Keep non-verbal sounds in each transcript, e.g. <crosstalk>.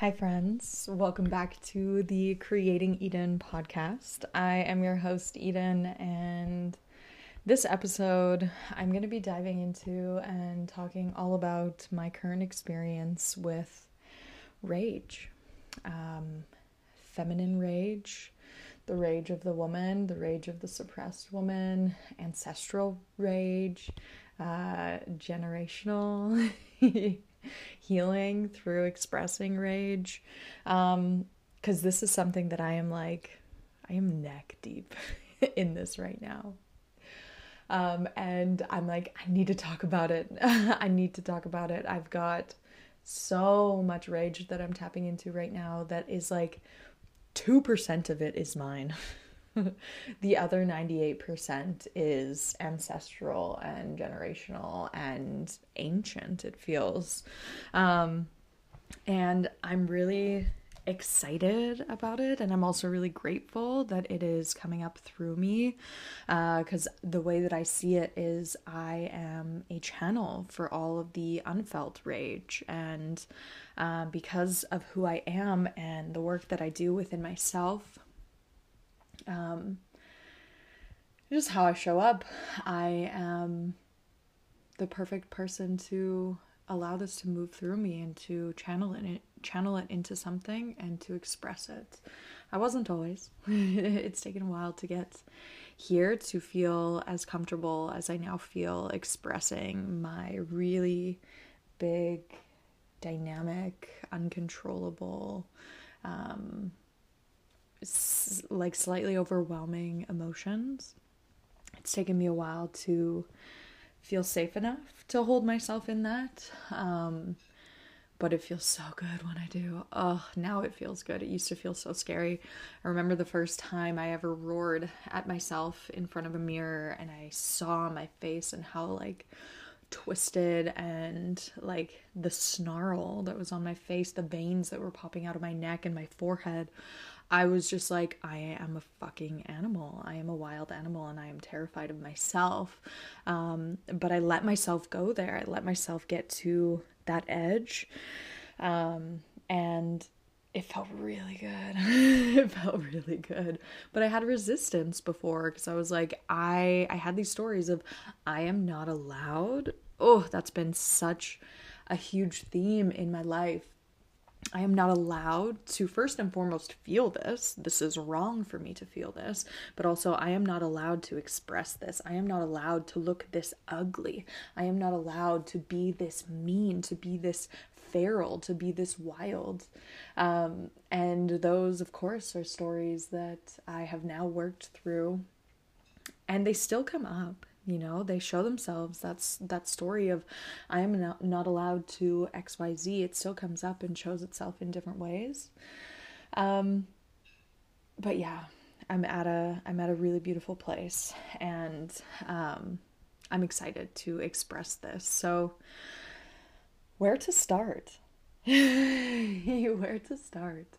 Hi, friends. Welcome back to the Creating Eden podcast. I am your host, Eden, and this episode I'm going to be diving into and talking all about my current experience with rage um, feminine rage, the rage of the woman, the rage of the suppressed woman, ancestral rage, uh, generational. <laughs> <laughs> healing through expressing rage. Um, because this is something that I am like, I am neck deep <laughs> in this right now. Um, and I'm like, I need to talk about it. <laughs> I need to talk about it. I've got so much rage that I'm tapping into right now that is like 2% of it is mine. <laughs> the other 98% is ancestral and generational and ancient, it feels. Um, and I'm really excited about it and i'm also really grateful that it is coming up through me because uh, the way that i see it is i am a channel for all of the unfelt rage and uh, because of who i am and the work that i do within myself um, just how I show up. I am the perfect person to allow this to move through me and to channel it channel it into something and to express it. I wasn't always. <laughs> it's taken a while to get here to feel as comfortable as I now feel expressing my really big, dynamic, uncontrollable, um, like slightly overwhelming emotions. It's taken me a while to feel safe enough to hold myself in that. Um, but it feels so good when I do. Oh, now it feels good. It used to feel so scary. I remember the first time I ever roared at myself in front of a mirror and I saw my face and how like twisted and like the snarl that was on my face, the veins that were popping out of my neck and my forehead. I was just like, I am a fucking animal. I am a wild animal and I am terrified of myself. Um, but I let myself go there. I let myself get to that edge. Um, and it felt really good. <laughs> it felt really good. But I had resistance before because I was like, I I had these stories of I am not allowed. Oh, that's been such a huge theme in my life I am not allowed to first and foremost feel this. This is wrong for me to feel this. But also, I am not allowed to express this. I am not allowed to look this ugly. I am not allowed to be this mean, to be this feral, to be this wild. Um, and those, of course, are stories that I have now worked through. And they still come up you know they show themselves. That's that story of i am not, allowed to xyz it still comes up and shows itself in different ways. Um but yeah i'm at a i'm at a really beautiful place and um i'm excited to express this. So where to start? <laughs> Where to start?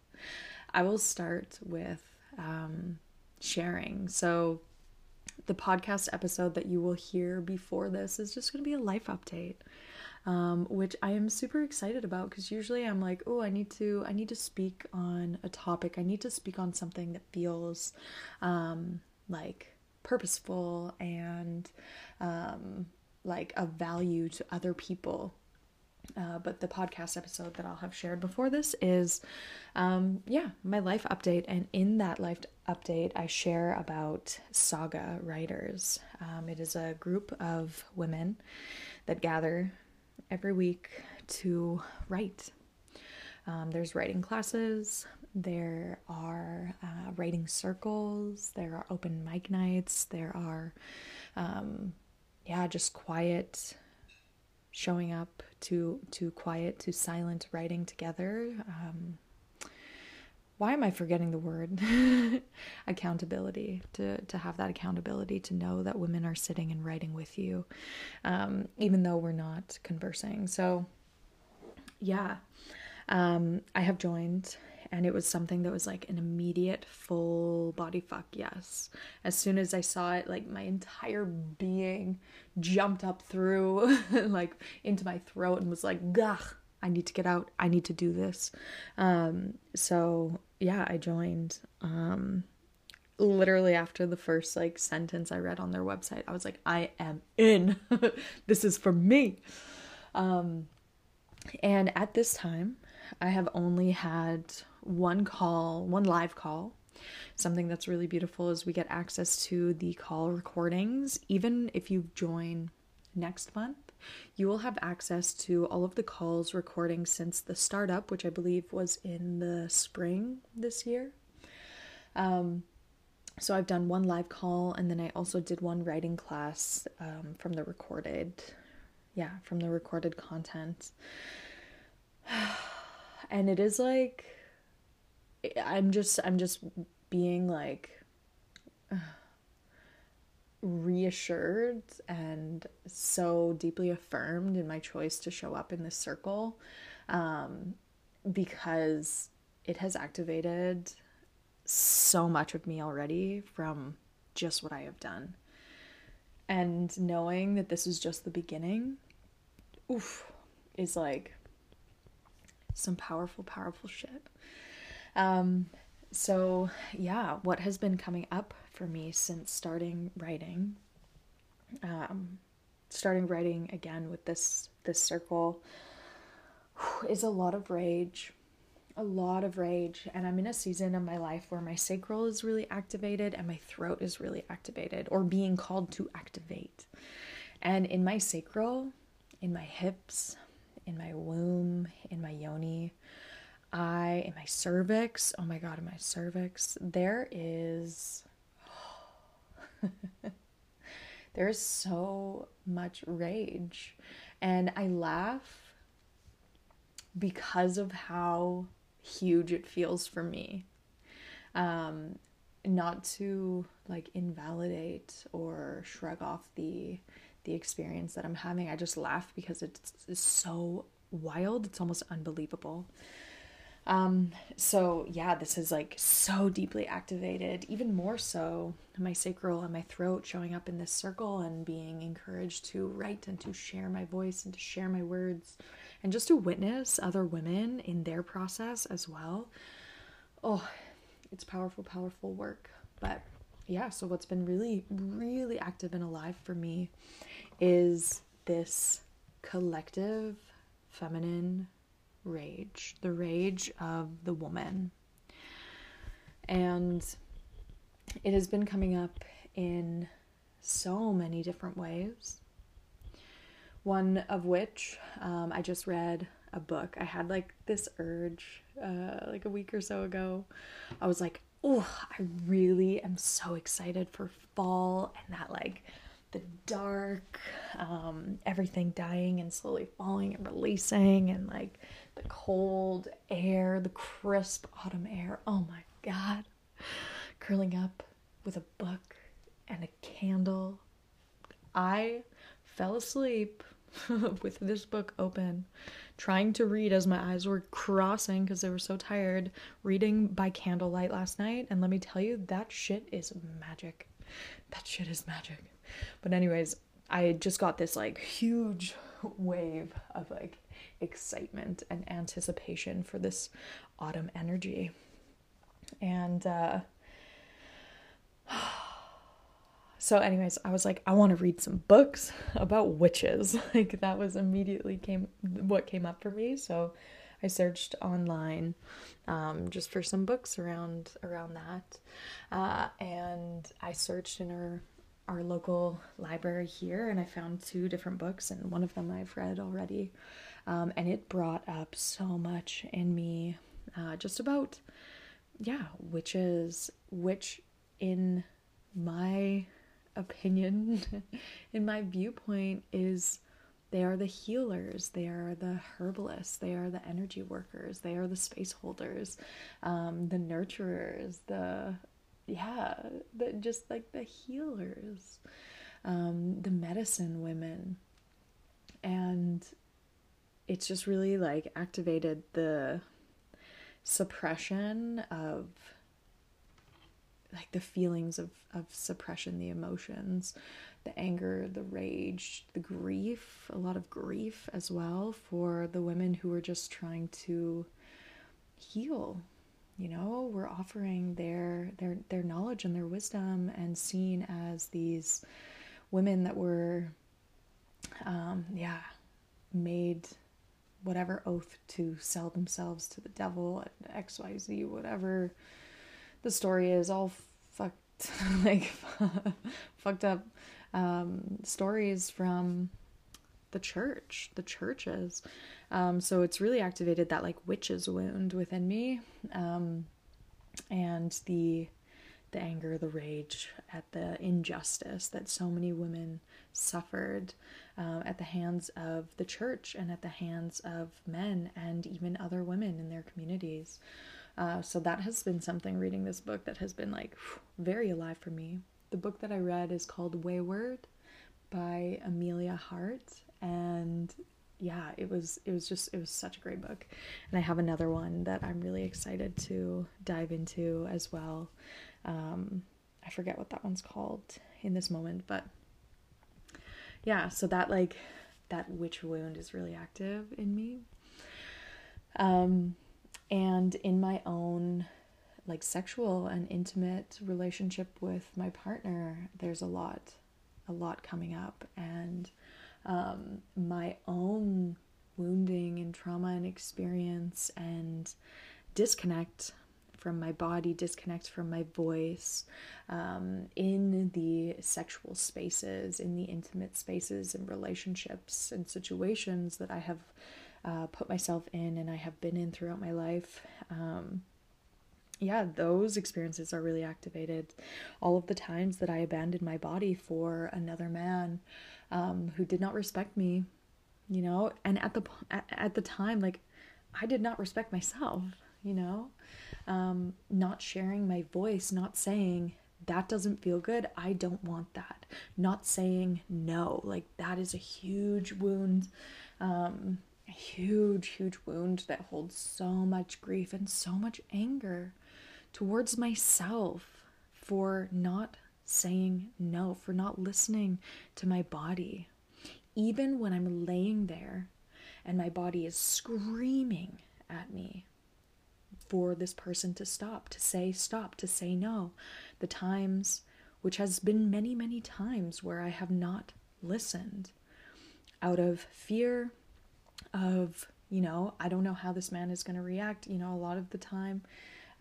I will start with um sharing. So the podcast episode that you will hear before this is just going to be a life update um, which i am super excited about because usually i'm like oh i need to i need to speak on a topic i need to speak on something that feels um, like purposeful and um, like of value to other people uh, but the podcast episode that I'll have shared before this is, um, yeah, my life update. And in that life update, I share about Saga Writers. Um, it is a group of women that gather every week to write. Um, there's writing classes, there are uh, writing circles, there are open mic nights, there are, um, yeah, just quiet showing up to to quiet to silent writing together um, why am i forgetting the word <laughs> accountability to to have that accountability to know that women are sitting and writing with you um, even though we're not conversing so yeah um, i have joined and it was something that was like an immediate full body fuck yes as soon as i saw it like my entire being jumped up through <laughs> like into my throat and was like gah I need to get out. I need to do this. Um, so yeah, I joined. Um, literally after the first like sentence I read on their website, I was like, I am in. <laughs> this is for me. Um, and at this time, I have only had one call, one live call. Something that's really beautiful is we get access to the call recordings. Even if you join next month, you will have access to all of the calls recording since the startup, which I believe was in the spring this year. Um, so I've done one live call and then I also did one writing class um, from the recorded, yeah, from the recorded content. <sighs> and it is like, I'm just, I'm just being like <sighs> reassured and so deeply affirmed in my choice to show up in this circle um, because it has activated so much of me already from just what I have done. And knowing that this is just the beginning, oof, is like some powerful, powerful shit. Um, so yeah, what has been coming up for me since starting writing, um, starting writing again with this this circle, is a lot of rage a lot of rage. And i'm in a season of my life where my sacral is really activated and my throat is really activated or being called to activate. And in my sacral in my hips in my womb in my yoni i in my cervix oh my god in my cervix there is <laughs> there's so much rage and i laugh because of how huge it feels for me. Um, not to like invalidate or shrug off the the experience that I'm having. I just laugh because it's, it's so wild. It's almost unbelievable. Um, so yeah, this is like so deeply activated, even more so my sacral and my throat showing up in this circle and being encouraged to write and to share my voice and to share my words and just to witness other women in their process as well. Oh, it's powerful, powerful work. But yeah, so what's been really, really active and alive for me is this collective feminine rage, the rage of the woman. And it has been coming up in so many different ways. One of which um, I just read a book. I had like this urge uh, like a week or so ago. I was like, oh, I really am so excited for fall and that like the dark, um, everything dying and slowly falling and releasing, and like the cold air, the crisp autumn air. Oh my god. Curling up with a book and a candle. I fell asleep <laughs> with this book open, trying to read as my eyes were crossing because they were so tired, reading by candlelight last night. And let me tell you, that shit is magic. That shit is magic. But, anyways, I just got this like huge wave of like excitement and anticipation for this autumn energy. And, uh, <sighs> so anyways i was like i want to read some books about witches. <laughs> Like that was immediately came what came up for me. So i searched online um, just for some books around around that. Uh, and i searched in our our local library here and i found two different books and one of them i've read already um, and it brought up so much in me uh, just about yeah witches which in my opinion, <laughs> in my viewpoint, is they are the healers, they are the herbalists, they are the energy workers, they are the space holders, um, the nurturers, the yeah, the just like the healers, um, the medicine women, and it's just really like activated the suppression of like the feelings of of suppression, the emotions, the anger, the rage, the grief, a lot of grief as well for the women who are just trying to heal. You know, we're offering their their their knowledge and their wisdom and seen as these women that were um yeah, made whatever oath to sell themselves to the devil at XYZ, whatever the story is, all fucked, <laughs> like, <laughs> fucked up um, stories from the church, the churches. Um, so it's really activated that like witch's wound within me, um, and the the anger, the rage at the injustice that so many women suffered uh, at the hands of the church and at the hands of men and even other women in their communities. Uh, so that has been something reading this book that has been like very alive for me. The book that I read is called Wayward by Amelia Hart and yeah, it was it was just it was such a great book. And I have another one that I'm really excited to dive into as well. Um, I forget what that one's called in this moment, but yeah, so that like that witch wound is really active in me. Um and in my own like sexual and intimate relationship with my partner, there's a lot a lot coming up and um my own wounding and trauma and experience and disconnect from my body, disconnect from my voice um, in the sexual spaces, in the intimate spaces and relationships and situations that I have uh, put myself in and I have been in throughout my life. Um, yeah, those experiences are really activated. All of the times that I abandoned my body for another man um, who did not respect me, you know, and at the at, at the time, like I did not respect myself, you know um, not sharing my voice, not saying, that doesn't feel good. I don't want that. Not saying no. Like, that is a huge wound. Um, a huge, huge wound that holds so much grief and so much anger towards myself for not saying no, for not listening to my body. Even when I'm laying there and my body is screaming at me for this person to stop, to say stop, to say no. The times, which has been many, many times, where I have not listened out of fear of, you know, I don't know how this man is going to react. You know, a lot of the time,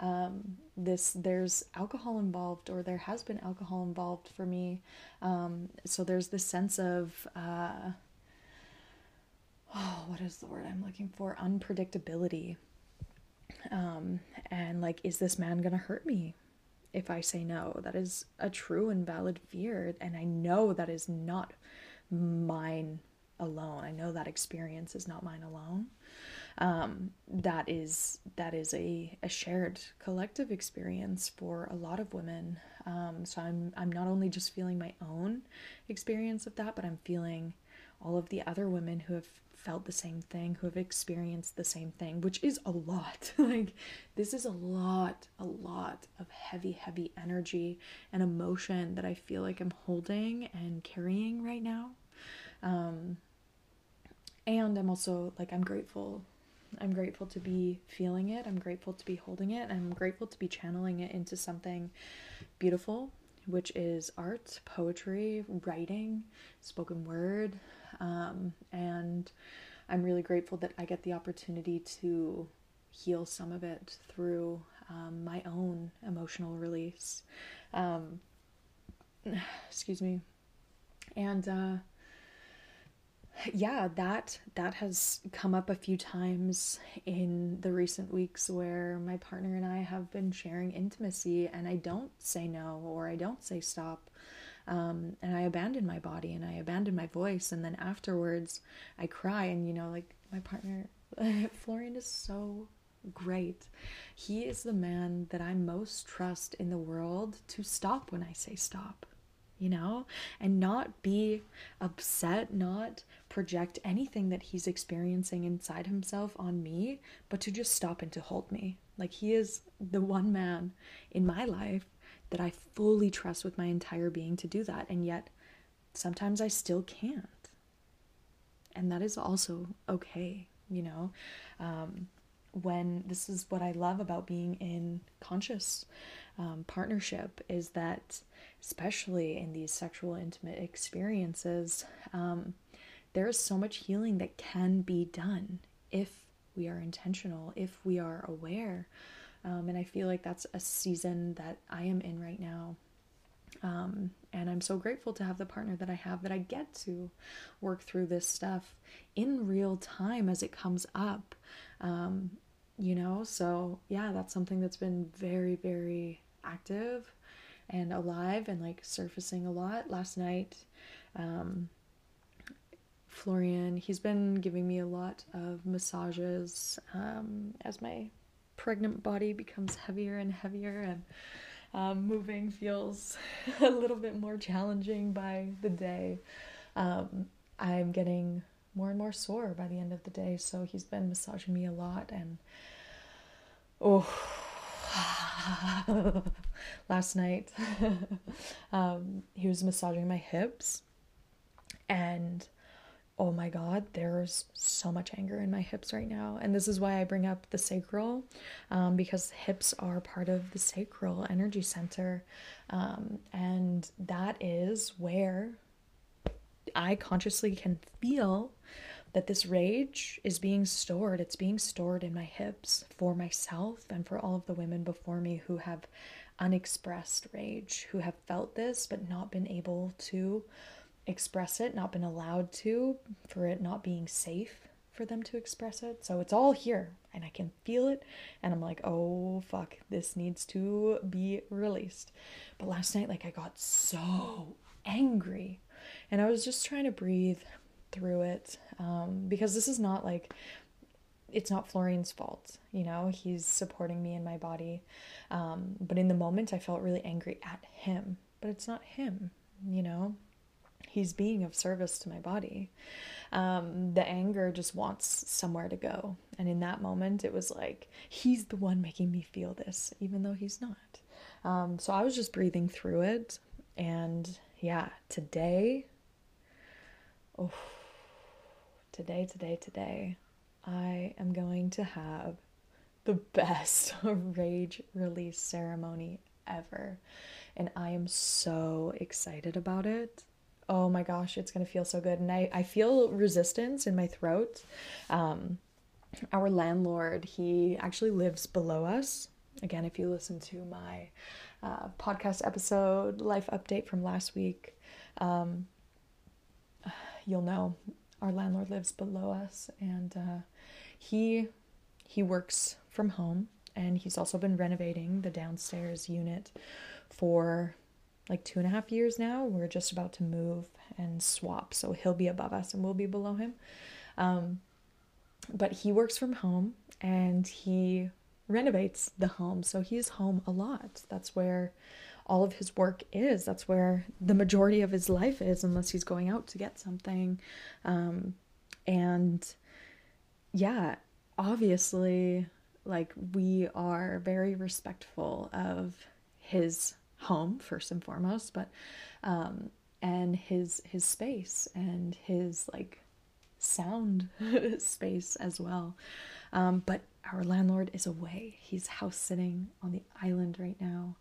um, this there's alcohol involved or there has been alcohol involved for me um, so there's this sense of uh, oh what is the word i'm looking for unpredictability um, and like, is this man gonna hurt me if I say no? That is a true and valid fear. And I know that is not mine alone. I know that experience is not mine alone. Um, that is that is a, a shared collective experience for a lot of women. Um, so I'm I'm not only just feeling my own experience of that, but I'm feeling all of the other women who have felt the same thing, who have experienced the same thing, which is a lot. <laughs> like, this is a lot, a lot of heavy, heavy energy and emotion that I feel like I'm holding and carrying right now. Um, and I'm also like, I'm grateful. I'm grateful to be feeling it. I'm grateful to be holding it. I'm grateful to be channeling it into something beautiful, which is art, poetry, writing, spoken word, um, and I'm really grateful that I get the opportunity to heal some of it through um, my own emotional release. Um, <sighs> excuse me. And uh, yeah, that that has come up a few times in the recent weeks where my partner and I have been sharing intimacy, and I don't say no or I don't say stop. Um, and I abandon my body and I abandon my voice. And then afterwards, I cry. And, you know, like my partner, <laughs> Florian, is so great. He is the man that I most trust in the world to stop when I say stop, you know, and not be upset, not project anything that he's experiencing inside himself on me, but to just stop and to hold me. Like, he is the one man in my life that I fully trust with my entire being to do that. And yet, sometimes I still can't. And that is also okay, you know? Um, when this is what I love about being in conscious um, partnership is that, especially in these sexual intimate experiences, um, there is so much healing that can be done if we are intentional, if we are aware. Um, and I feel like that's a season that I am in right now. Um, and I'm so grateful to have the partner that I have that I get to work through this stuff in real time as it comes up. Um, you know, so yeah, that's something that's been very, very active and alive and like surfacing a lot. Last night, um, Florian, he's been giving me a lot of massages um, as my pregnant body becomes heavier and heavier and um, moving feels <laughs> a little bit more challenging by the day. Um, I'm getting more and more sore by the end of the day, so he's been massaging me a lot and oh <laughs> last night <laughs> um, he was massaging my hips and oh my god there's so much anger in my hips right now and this is why i bring up the sacral um, because hips are part of the sacral energy center um, and that is where i consciously can feel that this rage is being stored. It's being stored in my hips for myself and for all of the women before me who have unexpressed rage, who have felt this but not been able to express it, not been allowed to, for it not being safe for them to express it. So it's all here and I can feel it. And I'm like, oh fuck, this needs to be released. But last night, like, I got so angry and I was just trying to breathe through it um, because this is not like it's not Florian's fault, you know, he's supporting me in my body. Um, but in the moment, I felt really angry at him, but it's not him, you know, he's being of service to my body. Um, the anger just wants somewhere to go. And in that moment, it was like, he's the one making me feel this, even though he's not. Um, so I was just breathing through it. And yeah, today, oh, today, today, today, I am going to have the best <laughs> rage release ceremony ever. And I am so excited about it. Oh my gosh, it's going to feel so good. And I, I feel resistance in my throat. Um, our landlord, he actually lives below us. Again, if you listen to my uh, podcast episode, life update from last week, um, you'll know our landlord lives below us, and uh, he he works from home, and he's also been renovating the downstairs unit for like two and a half years now. We're just about to move and swap, so he'll be above us and we'll be below him. Um, but he works from home and he renovates the home, so he's home a lot. That's where all of his work is. That's where the majority of his life is, unless he's going out to get something. Um, and yeah, obviously, like we are very respectful of his home first and foremost, but um, and his his space and his like sound <laughs> space as well. Um, but our landlord is away. He's house sitting on the island right now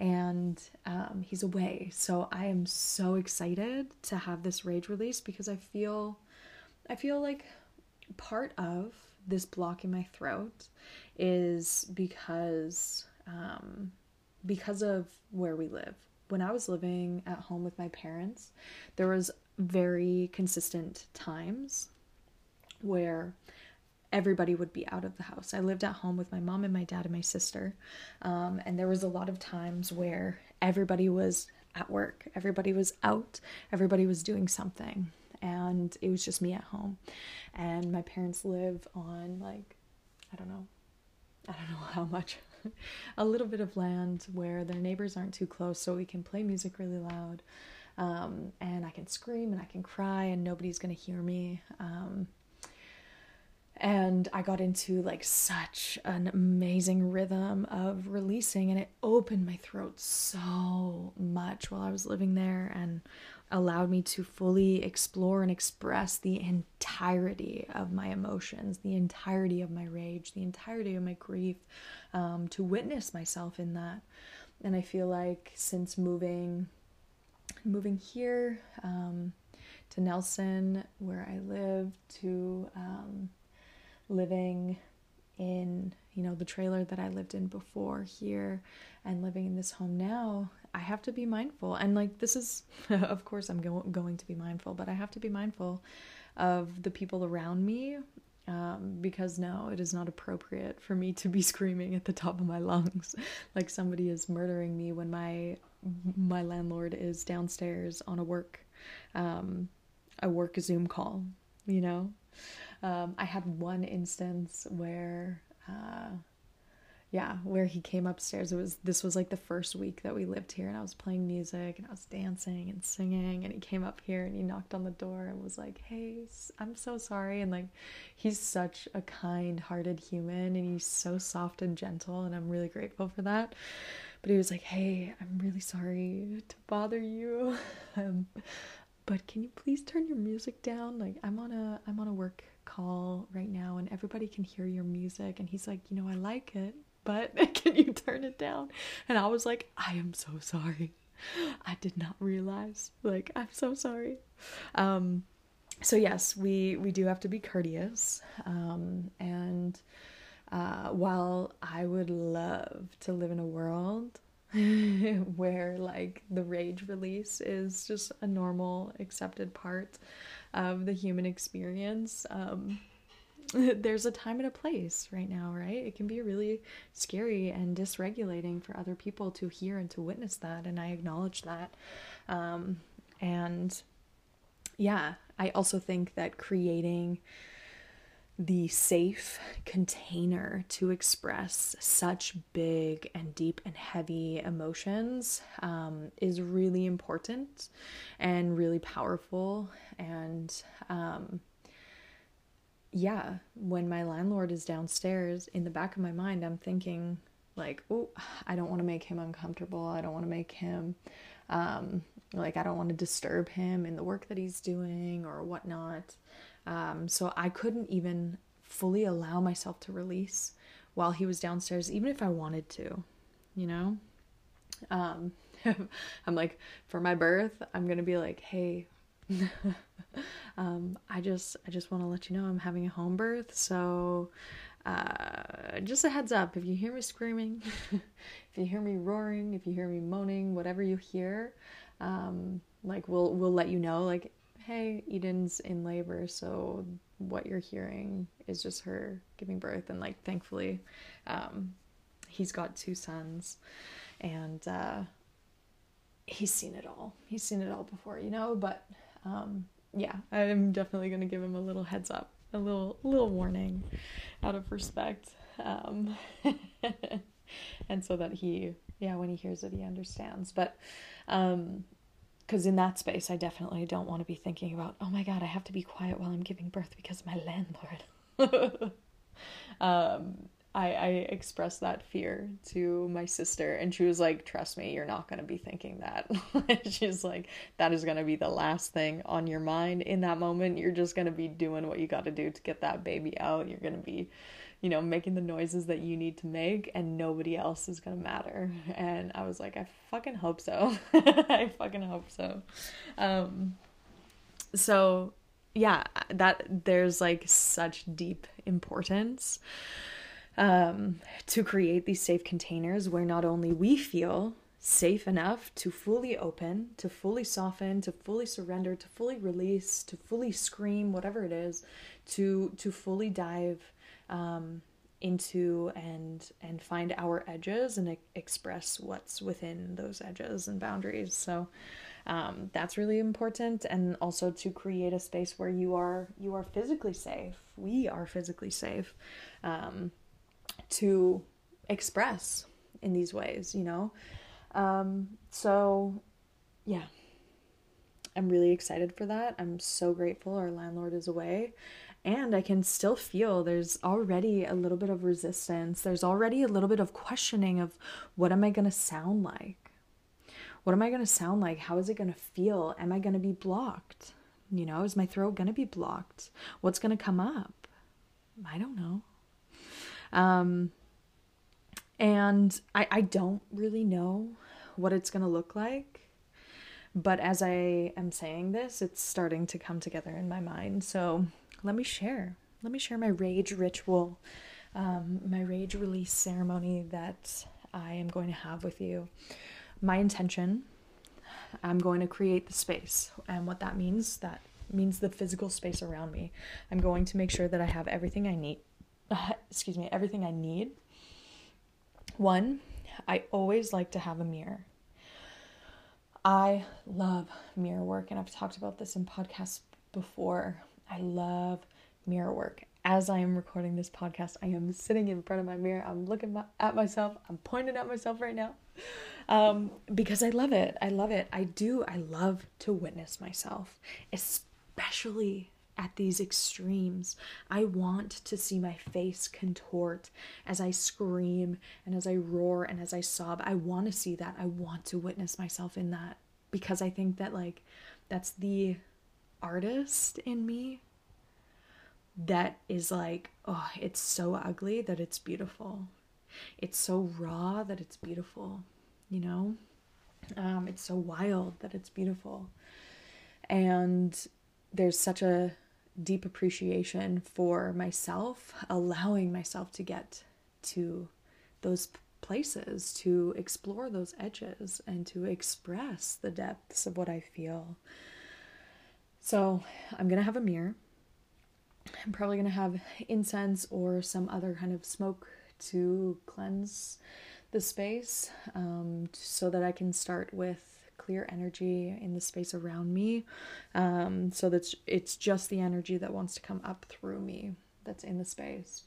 and um, he's away. So I am so excited to have this rage release because I feel, I feel like part of this block in my throat is because, um, because of where we live. When I was living at home with my parents, there was very consistent times where everybody would be out of the house. I lived at home with my mom and my dad and my sister. Um, and there was a lot of times where everybody was at work, everybody was out, everybody was doing something. And it was just me at home. And my parents live on, like, I don't know, I don't know <laughs> how much, <laughs> a little bit of land where their neighbors aren't too close, so we can play music really loud. Um, and I can scream and I can cry, and nobody's gonna hear me. Um, and I got into like such an amazing rhythm of releasing, and it opened my throat so much while I was living there and allowed me to fully explore and express the entirety of my emotions, the entirety of my rage, the entirety of my grief, um, to witness myself in that. And I feel like since moving, moving here um, to Nelson, where I live, to um, living in you know the trailer that I lived in before here and living in this home now I have to be mindful and like this is <laughs> of course I'm go- going to be mindful but I have to be mindful of the people around me um, because no it is not appropriate for me to be <laughs> screaming at the top of my lungs. <laughs> Like somebody is murdering me when my my landlord is downstairs on a work um, a work Zoom call you know? Um, I had one instance where, uh, yeah, where he came upstairs. It was this was like the first week that we lived here, and I was playing music and I was dancing and singing, and he came up here and he knocked on the door and was like, "Hey, I'm so sorry," and like, he's such a kind-hearted human, and he's so soft and gentle, and I'm really grateful for that. But he was like, "Hey, I'm really sorry to bother you." <laughs> um, but can you please turn your music down like i'm on a i'm on a work call right now and everybody can hear your music and he's like you know i like it but <laughs> can you turn it down? And i was like i am so sorry. I did not realize. Like i'm so sorry. Um so yes we we do have to be courteous. Um and uh, while I would love to live in a world <laughs> where like the rage release is just a normal accepted part of the human experience um, <laughs> there's a time and a place right now right it can be really scary and dysregulating for other people to hear and to witness that and i acknowledge that um, and yeah i also think that creating the safe container to express such big and deep and heavy emotions um, is really important and really powerful. And um, yeah, when my landlord is downstairs, in the back of my mind, I'm thinking, like, oh, I don't want to make him uncomfortable. I don't want to make him, um, like, I don't want to disturb him in the work that he's doing or whatnot. Um, so I couldn't even fully allow myself to release while he was downstairs, even if I wanted to, you know? Um, <laughs> I'm like, for my birth, I'm gonna be like, hey, <laughs> um, I just, I just want to let you know I'm having a home birth, so uh, just a heads up if you hear me screaming, <laughs> if you hear me roaring, if you hear me moaning, whatever you hear, um, like we'll we'll let you know. Like hey, Eden's in labor, so what you're hearing is just her giving birth. And like, thankfully, um, he's got two sons, and uh, he's seen it all. He's seen it all before, you know. But um, yeah, I'm definitely gonna give him a little heads up, a little little warning, out of respect, um, <laughs> and so that he, yeah, when he hears it, he understands. But um, because in that space i definitely don't want to be thinking about oh my god i have to be quiet while i'm giving birth because my landlord <laughs> um, I, I expressed that fear to my sister and she was like trust me you're not going to be thinking that <laughs> she's like that is going to be the last thing on your mind in that moment you're just going to be doing what you got to do to get that baby out you're going to be you know, making the noises that you need to make and nobody else is gonna matter. And I was like, I fucking hope so. <laughs> I fucking hope so. Um, so yeah, that there's like such deep importance um, to create these safe containers where not only we feel safe enough to fully open, to fully soften, to fully surrender, to fully release, to fully scream, whatever it is, to to fully dive um, into and and find our edges and express what's within those edges and boundaries. So um, that's really important, and also to create a space where you are you are physically safe. We are physically safe um, to express in these ways. You know, um, so yeah. I'm really excited for that. I'm so grateful our landlord is away and I can still feel there's already a little bit of resistance. There's already a little bit of questioning of what am I going to sound like? What am I going to sound like? How is it going to feel? Am I going to be blocked? You know, is my throat going to be blocked? What's going to come up? I don't know. Um, and I, I don't really know what it's going to look like. But as I am saying this, it's starting to come together in my mind. So let me share. Let me share my rage ritual, um, my rage release ceremony that I am going to have with you. My intention I'm going to create the space. And what that means, that means the physical space around me. I'm going to make sure that I have everything I need. Uh, <sighs> excuse me, everything I need. One, I always like to have a mirror. I love mirror work, and I've talked about this in podcasts before. I love mirror work. As I am recording this podcast, I am sitting in front of my mirror. I'm looking at myself. I'm pointing at myself right now um, because I love it. I love it. I do. I love to witness myself, especially at these extremes. I want to see my face contort as I scream and as I roar and as I sob. I want to see that. I want to witness myself in that because I think that, like, that's the artist in me that is like, oh, it's so ugly that it's beautiful. It's so raw that it's beautiful, you know? Um, it's so wild that it's beautiful. And there's such a deep appreciation for myself, allowing myself to get to those places, to explore those edges, and to express the depths of what I feel. So, I'm gonna have a mirror. I'm probably gonna have incense or some other kind of smoke to cleanse the space um, so that I can start with clear energy in the space around me. Um, so that's it's just the energy that wants to come up through me that's in the space.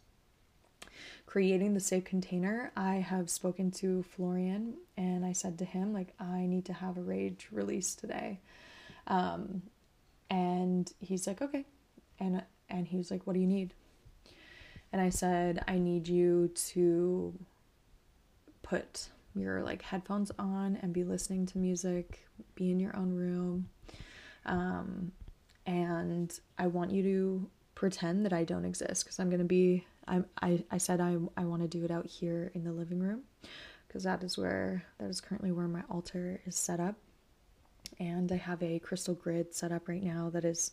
Creating the safe container, I have spoken to Florian and I said to him, like, I need to have a rage release today. Um, and he's like, okay. And and he was like, what do you need? And I said, I need you to put your like headphones on and be listening to music, be in your own room. Um, and I want you to pretend that I don't exist because I'm gonna be. I I I said I I want to do it out here in the living room because that is where that is currently where my altar is set up, and I have a crystal grid set up right now that is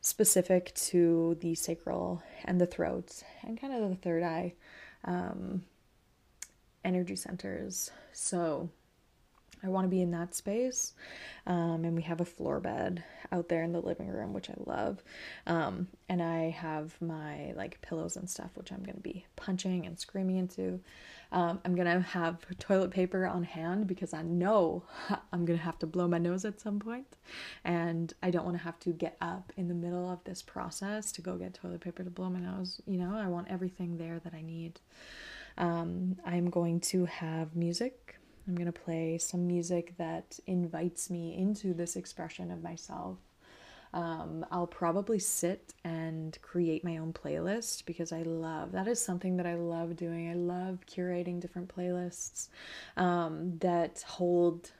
specific to the sacral and the throat and kind of the third eye. Um, energy centers. So I want to be in that space. Um, and we have a floor bed out there in the living room, which I love. Um, and I have my like pillows and stuff, which I'm going to be punching and screaming into. Um, I'm going to have toilet paper on hand because I know <laughs> I'm going to have to blow my nose at some point, And I don't want to have to get up in the middle of this process to go get toilet paper to blow my nose. You know, I want everything there that I need. Um, I'm going to have music. I'm going to play some music that invites me into this expression of myself. Um, I'll probably sit and create my own playlist because I love that is something that I love doing. I love curating different playlists um, that hold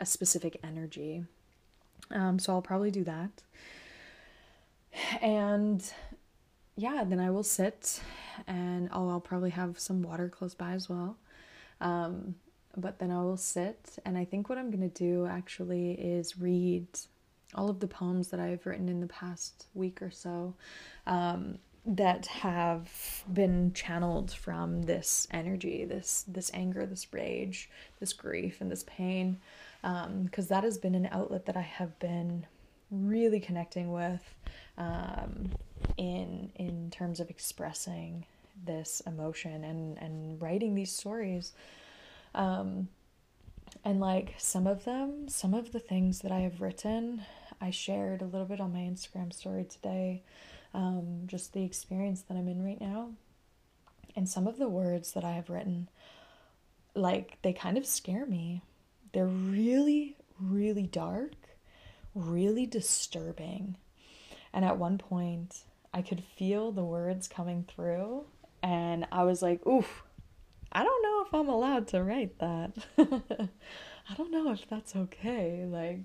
a specific energy. Um, so I'll probably do that. And yeah, then I will sit and I'll, I'll probably have some water close by as well. Um, but then I will sit, and I think what I'm gonna do actually is read all of the poems that I've written in the past week or so um, that have been channeled from this energy, this this anger, this rage, this grief, and this pain, because um, that has been an outlet that I have been really connecting with um, in in terms of expressing this emotion and and writing these stories. Um and like some of them some of the things that i have written i shared a little bit on my instagram story today um just the experience that i'm in right now. And some of the words that i have written like they kind of scare me. They're really really dark really disturbing and at one point I could feel the words coming through, and I was like, oof, I don't know if I'm allowed to write that. <laughs> I don't know if that's okay. Like,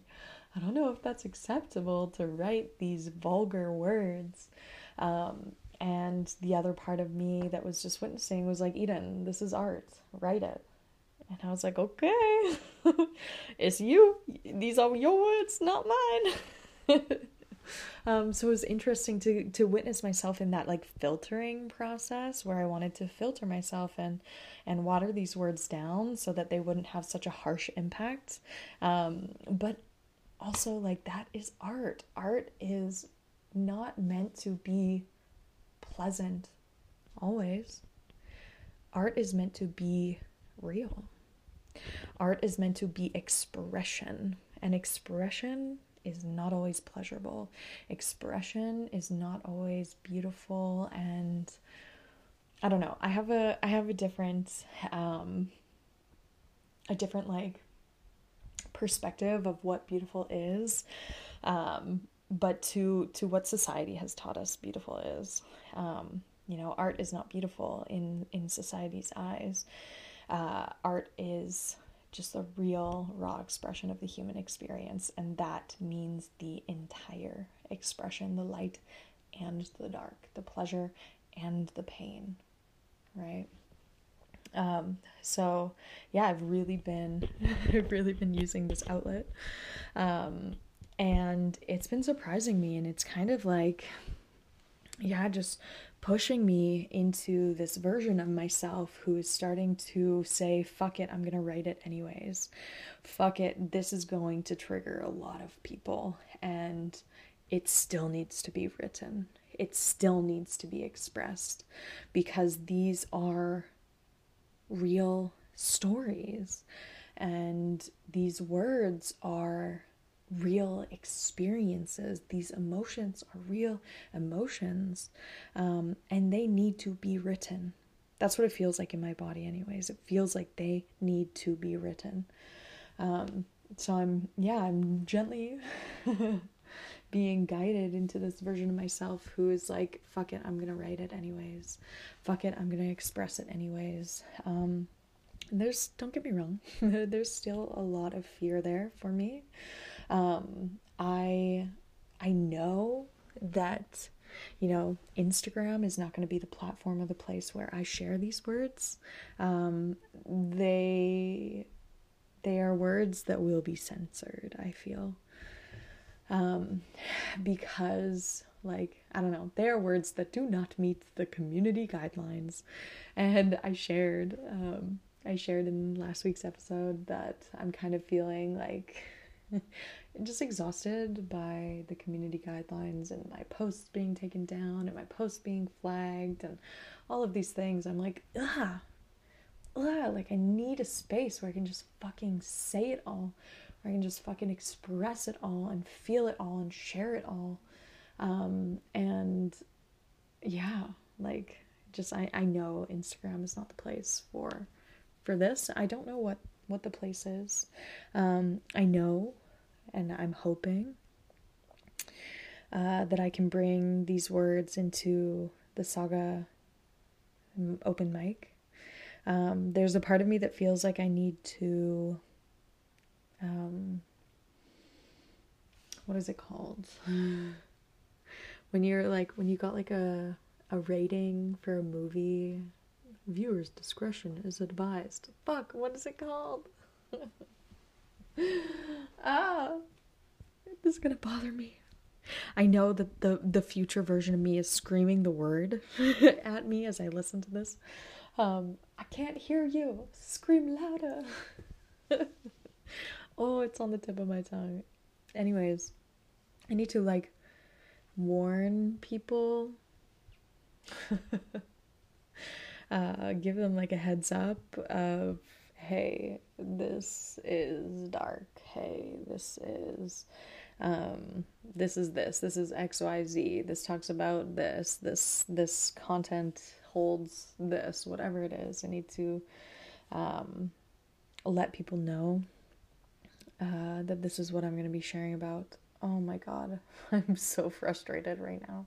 I don't know if that's acceptable to write these vulgar words. Um, and the other part of me that was just witnessing was like, Eden, this is art, write it. And I was like, okay, <laughs> it's you. These are your words, not mine. <laughs> um, so it was interesting to to witness myself in that like filtering process where I wanted to filter myself and and water these words down so that they wouldn't have such a harsh impact. Um, but also like that is art. Art is not meant to be pleasant always. Art is meant to be real. Art is meant to be expression, and expression is not always pleasurable. Expression is not always beautiful and I don't know. I have a I have a different um a different like perspective of what beautiful is. Um but to to what society has taught us beautiful is. Um you know, art is not beautiful in in society's eyes. Uh, art is just a real raw expression of the human experience, and that means the entire expression the light and the dark, the pleasure and the pain, right? Um, so yeah, I've really been, <laughs> I've really been using this outlet, um, and it's been surprising me, and it's kind of like, yeah, just pushing me into this version of myself who is starting to say, fuck it, I'm gonna write it anyways. Fuck it, this is going to trigger a lot of people, and it still needs to be written. It still needs to be expressed because these are real stories, and these words are real experiences. These emotions are real emotions, um, and they need to be written. That's what it feels like in my body, anyways. It feels like they need to be written. Um, so I'm, yeah, I'm gently <laughs> being guided into this version of myself who is like, fuck it, I'm gonna write it anyways. Fuck it, I'm gonna express it anyways. Um, there's, don't get me wrong, <laughs> there's still a lot of fear there for me. Um, I I know that you know Instagram is not going to be the platform or the place where I share these words. Um, they they are words that will be censored. I feel um, because like I don't know, they are words that do not meet the community guidelines, and I shared. Um, I shared in last week's episode that I'm kind of feeling like <laughs> just exhausted by the community guidelines and my posts being taken down and my posts being flagged and all of these things. I'm like, ugh, ugh, like I need a space where I can just fucking say it all, where I can just fucking express it all and feel it all and share it all. Um, and yeah, like just I, I know Instagram is not the place for for this. I don't know what what the place is. Um, I know and I'm hoping uh, that I can bring these words into the saga open mic. Um, there's a part of me that feels like I need to. Um, what is it called? when you're like when you got like a a rating for a movie, viewers discretion is advised. Fuck, what is it called? <laughs> ah, this is gonna bother me. I know that the the future version of me is screaming the word <laughs> at me as I listen to this. Um, I can't hear you. Scream louder. <laughs> oh, it's on the tip of my tongue. Anyways, I need to like warn people. Uh, give them like a heads up of hey, this is dark. Hey, this is um this is this. This is xyz this talks about this. This this content holds this whatever it is. I need to um let people know uh that this is what i'm going to be sharing about. Oh my god. <laughs> I'm so frustrated right now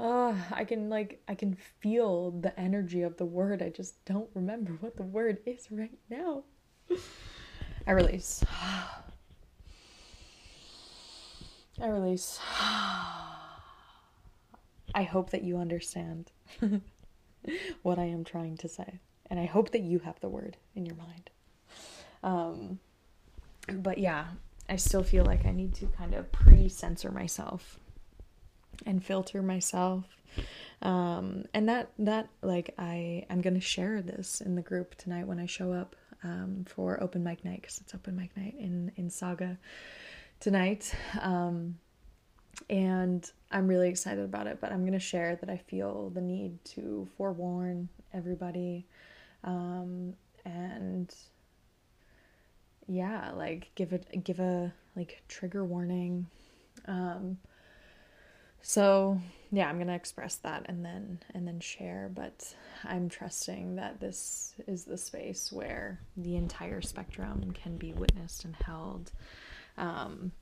uh, I can like I can feel the energy of the word. I just don't remember what the word is right now. I release. I release. I hope that you understand <laughs> what I am trying to say. And I hope that you have the word in your mind. Um, but yeah, I still feel like I need to kind of pre censor myself and filter myself. Um, and that, that, like, I, I'm to share this in the group tonight when I show up um, for open mic night because it's open mic night in, in Saga tonight. Um, and I'm really excited about it, but I'm to share that I feel the need to forewarn everybody um, and yeah, like give it give a like trigger warning. Um, so yeah, I'm going to express that and then and then share, but I'm trusting that this is the space where the entire spectrum can be witnessed and held. Um,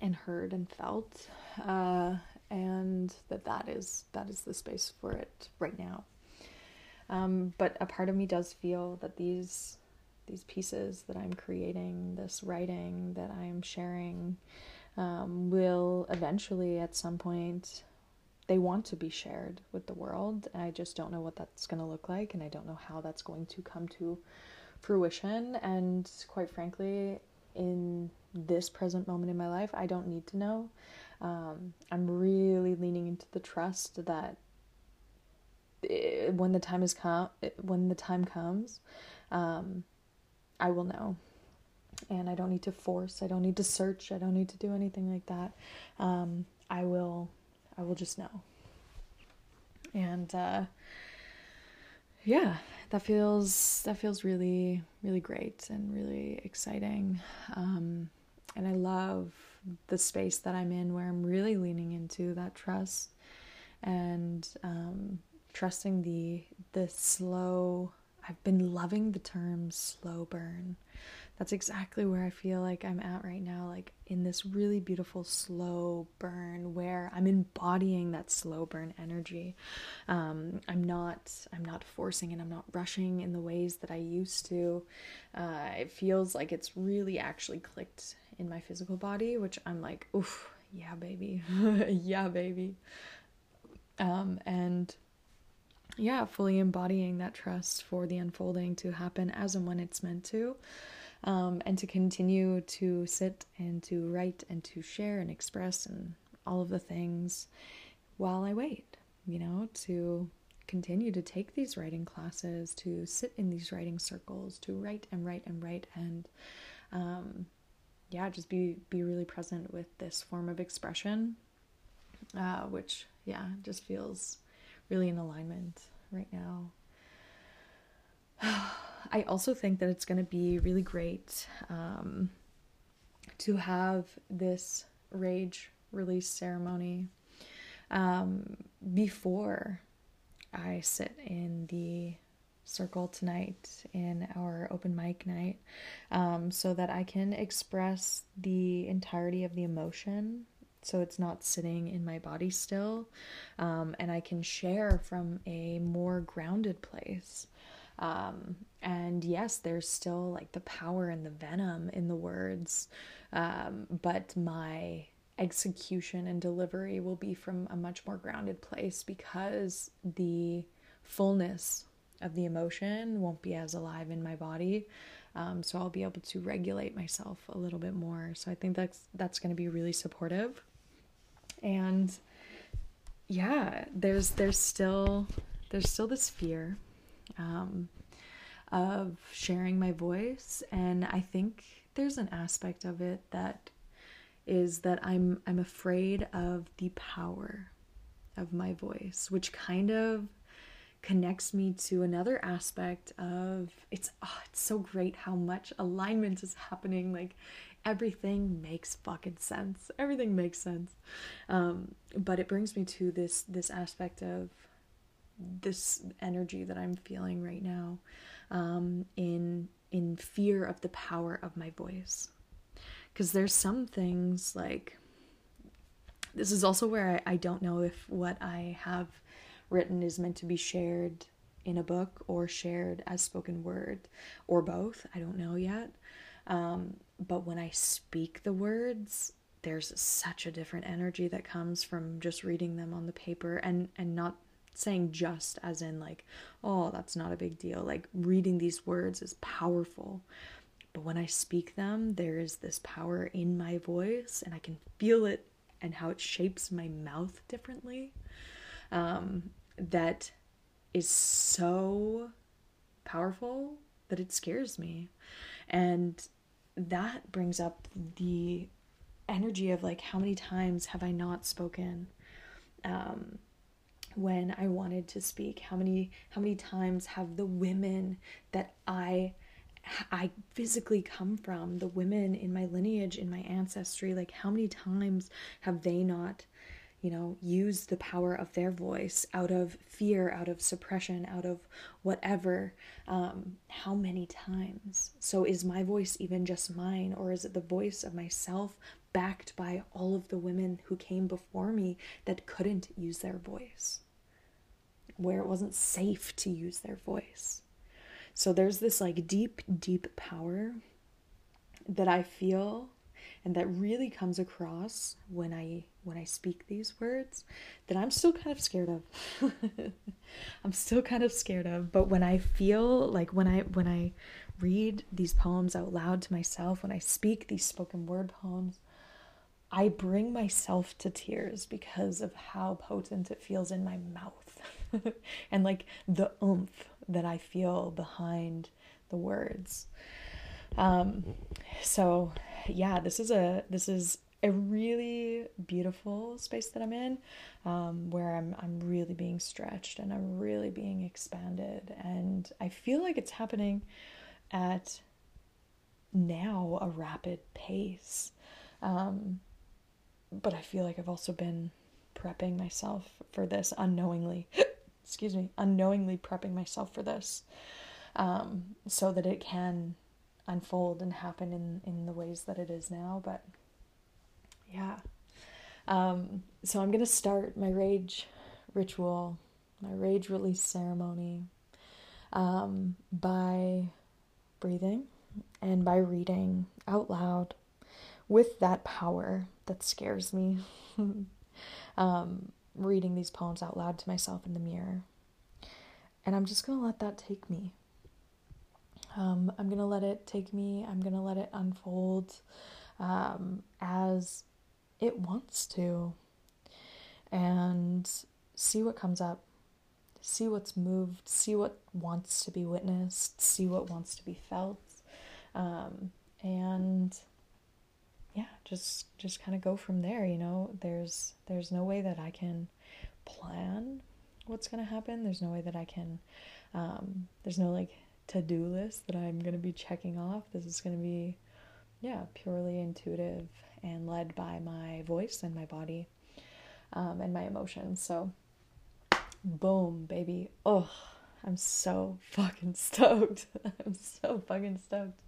and heard and felt uh, and that that is that is the space for it right now um, but a part of me does feel that these these pieces that i'm creating this writing that i'm sharing um, will eventually at some point they want to be shared with the world i just don't know what that's going to look like and i don't know how that's going to come to fruition and quite frankly in this present moment in my life. I don't need to know. Um, I'm really leaning into the trust that it, when the time is come, when the time comes, um, I will know. And I don't need to force. I don't need to search. I don't need to do anything like that. Um, I will. I will just know. And uh, yeah, that feels that feels really really great and really exciting. Um, and I love the space that I'm in where I'm really leaning into that trust and um, trusting the the slow. I've been loving the term slow burn. That's exactly where I feel like I'm at right now, like in this really beautiful slow burn where I'm embodying that slow burn energy. Um, I'm not I'm not forcing and I'm not rushing in the ways that I used to. Uh, it feels like it's really actually clicked in my physical body, which I'm like, oof, yeah, baby, <laughs> yeah, baby. Um, and yeah, fully embodying that trust for the unfolding to happen as and when it's meant to. Um, and to continue to sit and to write and to share and express and all of the things while I wait, you know, to continue to take these writing classes, to sit in these writing circles, to write and write and write and um, yeah, just be be really present with this form of expression, uh, which yeah, just feels really in alignment right now. <sighs> I also think that it's going to be really great um, to have this rage release ceremony um, before I sit in the circle tonight in our open mic night um, so that I can express the entirety of the emotion so it's not sitting in my body still um, and I can share from a more grounded place. Um, and yes, there's still like the power and the venom in the words, um, but my execution and delivery will be from a much more grounded place because the fullness of the emotion won't be as alive in my body. Um, so I'll be able to regulate myself a little bit more. So I think that's that's going to be really supportive. And yeah, there's there's still there's still this fear um, of sharing my voice, and I think there's an aspect of it that is that I'm I'm afraid of the power of my voice, which kind of connects me to another aspect of it's oh, it's so great how much alignment is happening. Like everything makes fucking sense. Everything makes sense. Um, but it brings me to this this aspect of this energy that i'm feeling right now um, in in fear of the power of my voice because there's some things like this is also where I, I don't know if what I have written is meant to be shared in a book or shared as spoken word or both. I don't know yet. Um, but when I speak the words, there's such a different energy that comes from just reading them on the paper and and not saying just as in like oh that's not a big deal. Like reading these words is powerful. But when i speak them there is this power in my voice and i can feel it and how it shapes my mouth differently um, that is so powerful that it scares me. And that brings up the energy of like how many times have I not spoken? Um, when I wanted to speak? How many how many times have the women that I I physically come from, the women in my lineage, in my ancestry, like how many times have they not you know, use the power of their voice out of fear, out of suppression, out of whatever. Um, how many times? So, is my voice even just mine, or is it the voice of myself backed by all of the women who came before me that couldn't use their voice? Where it wasn't safe to use their voice. So, there's this like deep, deep power that I feel and that really comes across when I when I speak these words that I'm still kind of scared of. <laughs> I'm still kind of scared of, but when I feel like when I when I read these poems out loud to myself, when I speak these spoken word poems, I bring myself to tears because of how potent it feels in my mouth <laughs> and like the oomph that I feel behind the words. Um, so yeah, this is a this is a really beautiful space that I'm in, um, where I'm I'm really being stretched and I'm really being expanded, and I feel like it's happening at now a rapid pace. Um, but I feel like I've also been prepping myself for this unknowingly. <laughs> excuse me, unknowingly prepping myself for this, um, so that it can unfold and happen in in the ways that it is now but yeah. Um, so i'm going to start my rage ritual my rage release ceremony um, by breathing and by reading out loud with that power that scares me. <laughs> Um, reading these poems out loud to myself in the mirror. And i'm just going to let that take me. Um, I'm going to let it take me, I'm going to let it unfold um, as it wants to. And see what comes up, see what's moved, see what wants to be witnessed, see what wants to be felt. Um, and yeah, just just kind of go from there, you know. There's there's no way that I can plan what's going to happen. There's no way that I can um, there's no like to do list that I'm going to be checking off. This is going to be, yeah, purely intuitive and led by my voice and my body um, and my emotions. So, boom, baby. Oh, I'm so fucking <laughs> stoked. I'm so fucking stoked.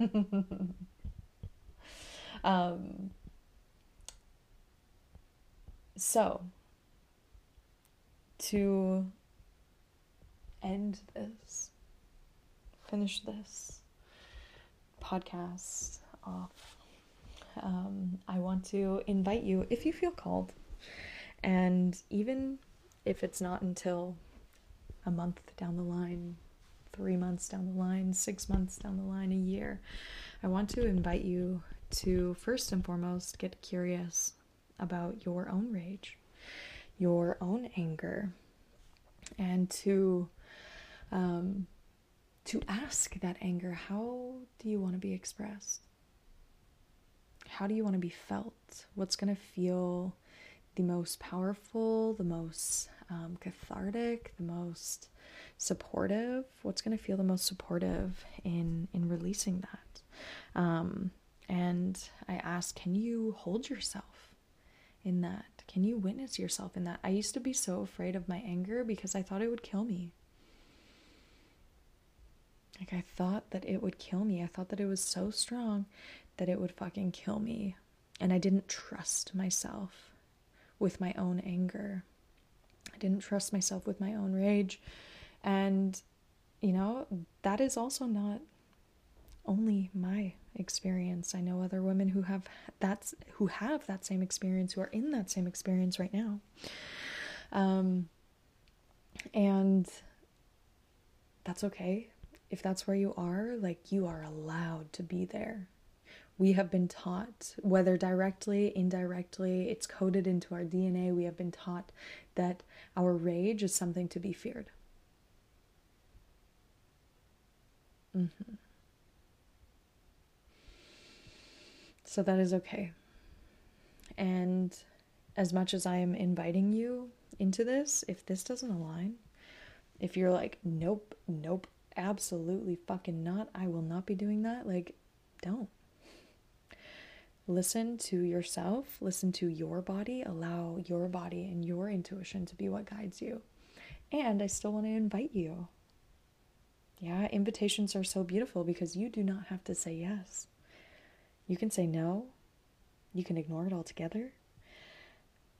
<laughs> um, so, to end this, finish this podcast off, um, I want to invite you, if you feel called, and even if it's not until a month down the line, three months down the line, six months down the line, a year, I want to invite you to first and foremost get curious about your own rage your own anger and to um, to ask that anger how do you want to be expressed? How do you want to be felt? What's going to feel the most powerful the most um, cathartic the most supportive what's going to feel the most supportive in in releasing that um, and i ask can you hold yourself in that can you witness yourself in that? I used to be so afraid of my anger because I thought it would kill me. Like, I thought that it would kill me. I thought that it was so strong that it would fucking kill me. And I didn't trust myself with my own anger. I didn't trust myself with my own rage. And, you know, that is also not only my experience. I know other women who have that's who have that same experience, who are in that same experience right now. Um, and that's okay. If that's where you are, like you are allowed to be there. We have been taught, whether directly, indirectly, it's coded into our DNA, we have been taught that our rage is something to be feared. Mm-hmm. So that is okay. And as much as I am inviting you into this, if this doesn't align, if you're like, nope, nope, absolutely fucking not, I will not be doing that, like, don't. Listen to yourself, listen to your body, allow your body and your intuition to be what guides you. And I still want to invite you. Yeah, invitations are so beautiful because you do not have to say yes. You can say no, you can ignore it altogether.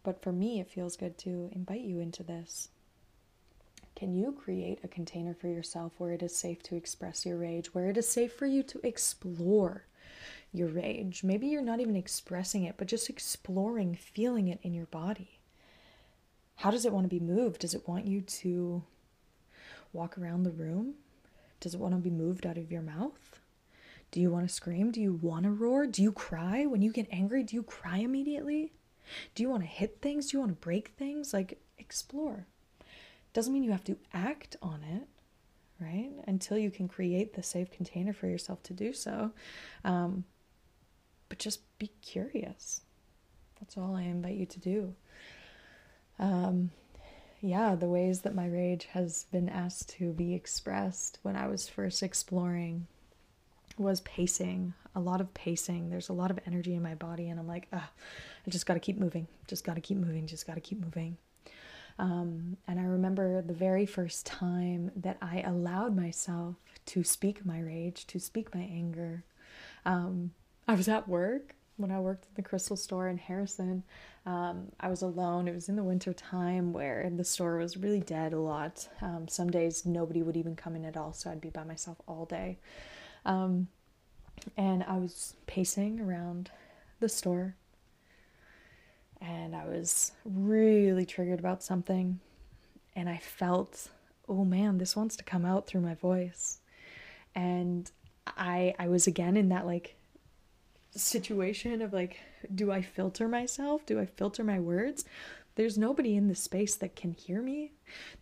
But for me, it feels good to invite you into this. Can you create a container for yourself where it is safe to express your rage, where it is safe for you to explore your rage? Maybe you're not even expressing it, but just exploring, feeling it in your body. How does it want to be moved? Does it want you to walk around the room? Does it want to be moved out of your mouth? Do you want to scream? Do you want to roar? Do you cry? When you get angry, do you cry immediately? Do you want to hit things? Do you want to break things? Like, explore. Doesn't mean you have to act on it, right? Until you can create the safe container for yourself to do so. Um, but just be curious. That's all I invite you to do. Um, yeah, the ways that my rage has been asked to be expressed when I was first exploring was pacing, a lot of pacing. There's a lot of energy in my body, and I'm like, I just got to keep moving, just got to keep moving, just got to keep moving. Um, and I remember the very first time that I allowed myself to speak my rage, to speak my anger. Um, I was at work when I worked at the crystal store in Harrison. Um, I was alone. It was in the winter time where the store was really dead a lot. Um, some days nobody would even come in at all, so I'd be by myself all day. Um, and I was pacing around the store and I was really triggered about something. And I felt, oh man, this wants to come out through my voice. And I I was again in that like situation of like, do I filter myself? Do I filter my words? There's nobody in the space that can hear me.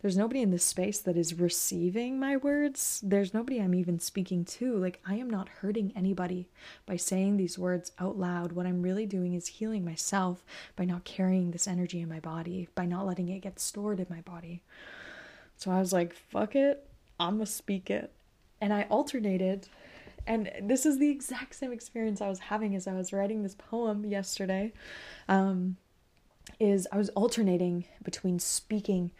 There's nobody in the space that is receiving my words. There's nobody I'm even speaking to. Like, I am not hurting anybody by saying these words out loud. What I'm really doing is healing myself by not carrying this energy in my body, by not letting it get stored in my body. So I was like, fuck it, I'm gonna speak it. And I alternated and this is the exact same experience I was having as I was writing this poem yesterday. Um, is I was alternating between speaking,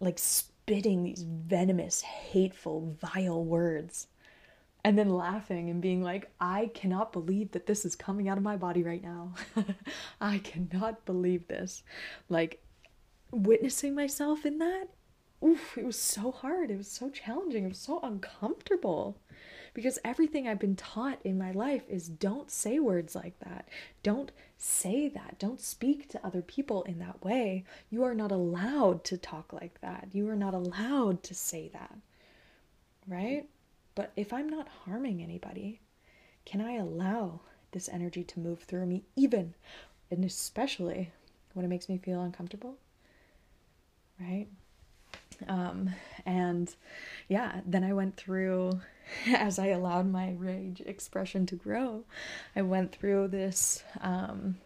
like spitting these venomous, hateful, vile words, and then laughing and being like, I cannot believe that this is coming out of my body right now. <laughs> I cannot believe this. Like, witnessing myself in that, oof, it was so hard. It was so challenging. It was so uncomfortable because everything I've been taught in my life is don't say words like that. Don't say that. Don't speak to other people in that way. You are not allowed to talk like that. You are not allowed to say that. Right? But if I'm not harming anybody, can I allow this energy to move through me, even and especially when it makes me feel uncomfortable? Right? Um, and yeah, then I went through, <laughs> as I allowed my rage expression to grow, I went through this um,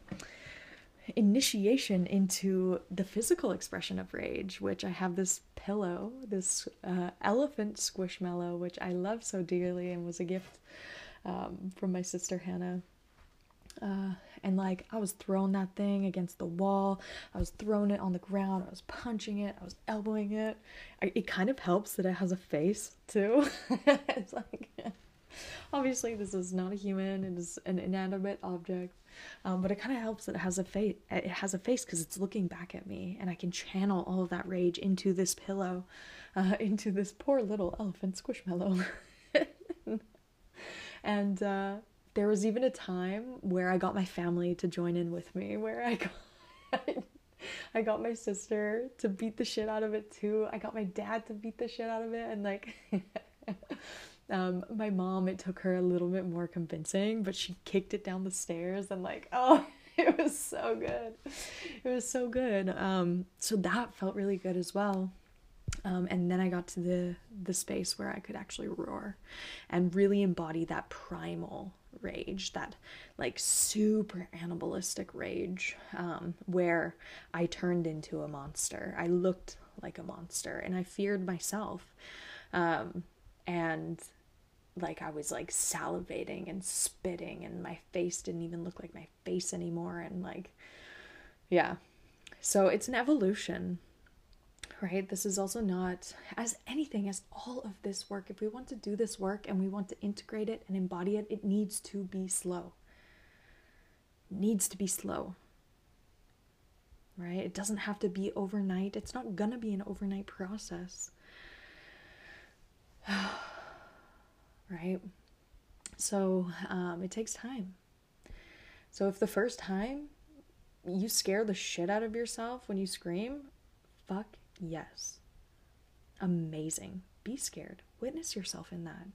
initiation into the physical expression of rage, which I have this pillow, this uh, elephant squishmallow, which I love so dearly and was a gift um, from my sister Hannah. Uh, and like I was throwing that thing against the wall, I was throwing it on the ground, I was punching it, I was elbowing it. I, it kind of helps that it has a face too. <laughs> it's like, obviously, this is not a human, it is an inanimate object. Um, but it kind of helps that it has a face. It has a face because it's looking back at me, and I can channel all of that rage into this pillow, uh, <laughs> into this poor little elephant squishmallow. <laughs> and uh, there was even a time where I got my family to join in with me, where I got <laughs> I got my sister to beat the shit out of it too. I got my dad to beat the shit out of it, and like. <laughs> um, my mom, it took her a little bit more convincing, but she kicked it down the stairs and like, <laughs> oh, it was so good. It was so good. Um, so that felt really good as well. Um, and then I got to the the space where I could actually roar and really embody that primal rage, that like super animalistic rage, um, where I turned into a monster. I looked like a monster and I feared myself. Um, and like I was like salivating and spitting, and my face didn't even look like my face anymore. And like, yeah. So it's an evolution right? This is also not as anything as all of this work. If we want to do this work and we want to integrate it and embody it, it needs to be slow. It needs to be slow. Right? It doesn't have to be overnight. It's not gonna be an overnight process. <sighs> right? So um, it takes time. So if the first time you scare the shit out of yourself when you scream, fuck Yes. Amazing. Be scared. Witness yourself in that.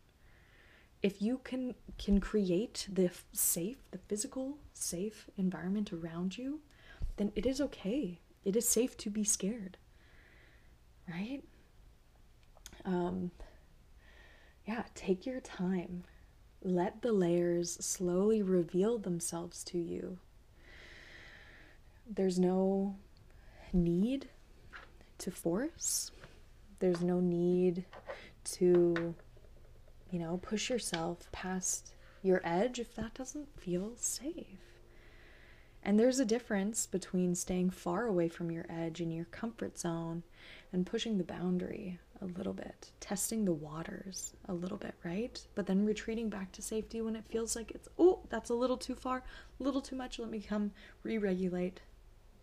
If you can can create the safe, the physical safe environment around you, then it is okay. It is safe to be scared. Right? Um yeah, take your time. Let the layers slowly reveal themselves to you. There's no need to force. There's no need to, you know, push yourself past your edge if that doesn't feel safe. And there's a difference between staying far away from your edge in your comfort zone and pushing the boundary a little bit, testing the waters a little bit, right? But then retreating back to safety when it feels like it's, oh, that's a little too far, a little too much. Let me come re regulate,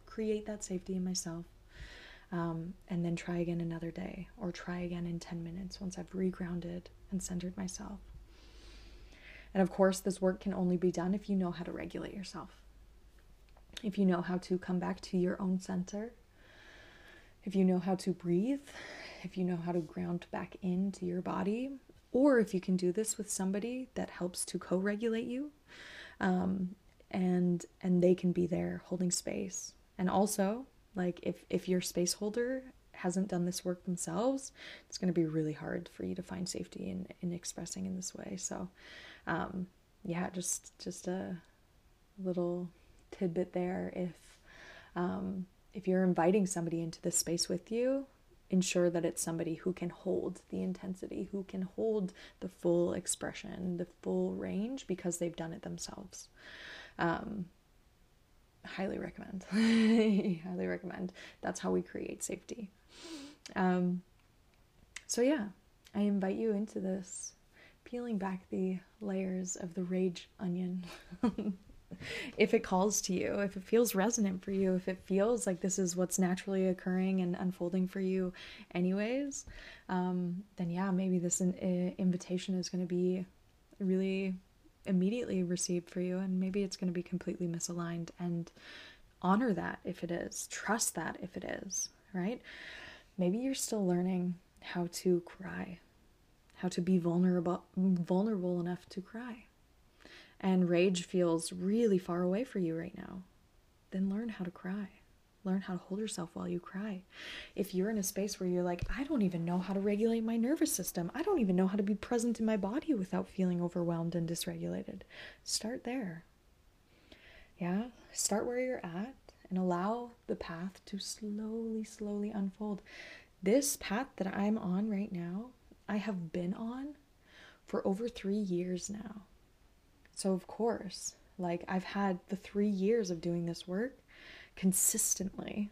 create that safety in myself um, and then try again another day or try again in 10 minutes once I've regrounded and centered myself. And of course, this work can only be done if you know how to regulate yourself. If you know how to come back to your own center, if you know how to breathe, if you know how to ground back into your body, or if you can do this with somebody that helps to co-regulate you, um, and and they can be there holding space. And also, like if if your space holder hasn't done this work themselves, it's going to be really hard for you to find safety in in expressing in this way. So, um, yeah, just just a little tidbit there. If um, if you're inviting somebody into this space with you, ensure that it's somebody who can hold the intensity, who can hold the full expression, the full range, because they've done it themselves. Um, highly recommend. <laughs> highly recommend. That's how we create safety. Um, so, yeah, I invite you into this, peeling back the layers of the rage onion. <laughs> if it calls to you, if it feels resonant for you, if it feels like this is what's naturally occurring and unfolding for you, anyways, um, then yeah, maybe this in- invitation is going to be really immediately received for you, and maybe it's going to be completely misaligned. And honor that if it is, trust that if it is, right? Maybe you're still learning how to cry, how to be vulnerable, vulnerable enough to cry. And rage feels really far away for you right now. Then learn how to cry. Learn how to hold yourself while you cry. If you're in a space where you're like, I don't even know how to regulate my nervous system, I don't even know how to be present in my body without feeling overwhelmed and dysregulated, start there. Yeah, start where you're at and allow the path to slowly, slowly unfold. This path that I'm on right now, I have been on for over three years now. So, of course, Like, I've had the three years of doing this work consistently,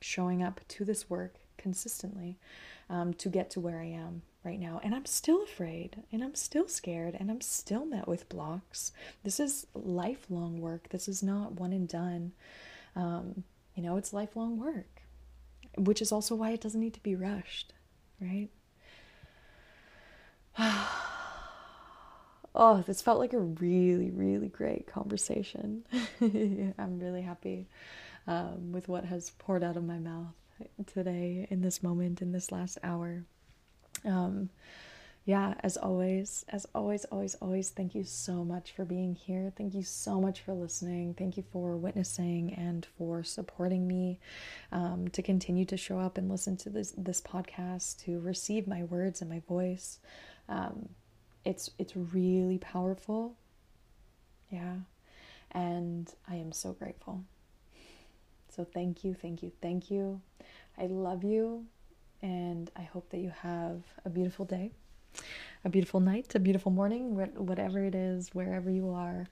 showing up to this work consistently um, to get to where I am right now. And I'm still afraid and I'm still scared and I'm still met with blocks. This is lifelong work. This is not one and done. Um, you know, it's lifelong work, which is also why it doesn't need to be rushed, right? <sighs> oh, this felt like a really, really great conversation. <laughs> I'm really happy um, with what has poured out of my mouth today, in this moment, in this last hour. Um, yeah, as always, as always, always, always, thank you so much for being here. Thank you so much for listening. Thank you for witnessing and for supporting me um, to continue to show up and listen to this this podcast, to receive my words and my voice. Um, it's it's really powerful. Yeah, and I am so grateful. So thank you, thank you, thank you. I love you, and I hope that you have a beautiful day a beautiful night, a beautiful morning, whatever it is, wherever you are.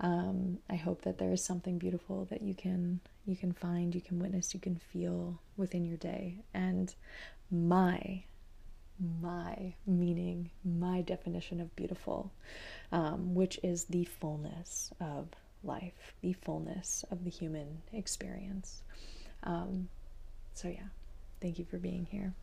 Um, I hope that there is something beautiful that you can you can find, you can witness, you can feel within your day. And my my meaning, my definition of beautiful, um, which is the fullness of life, the fullness of the human experience. Um, so yeah, thank you for being here.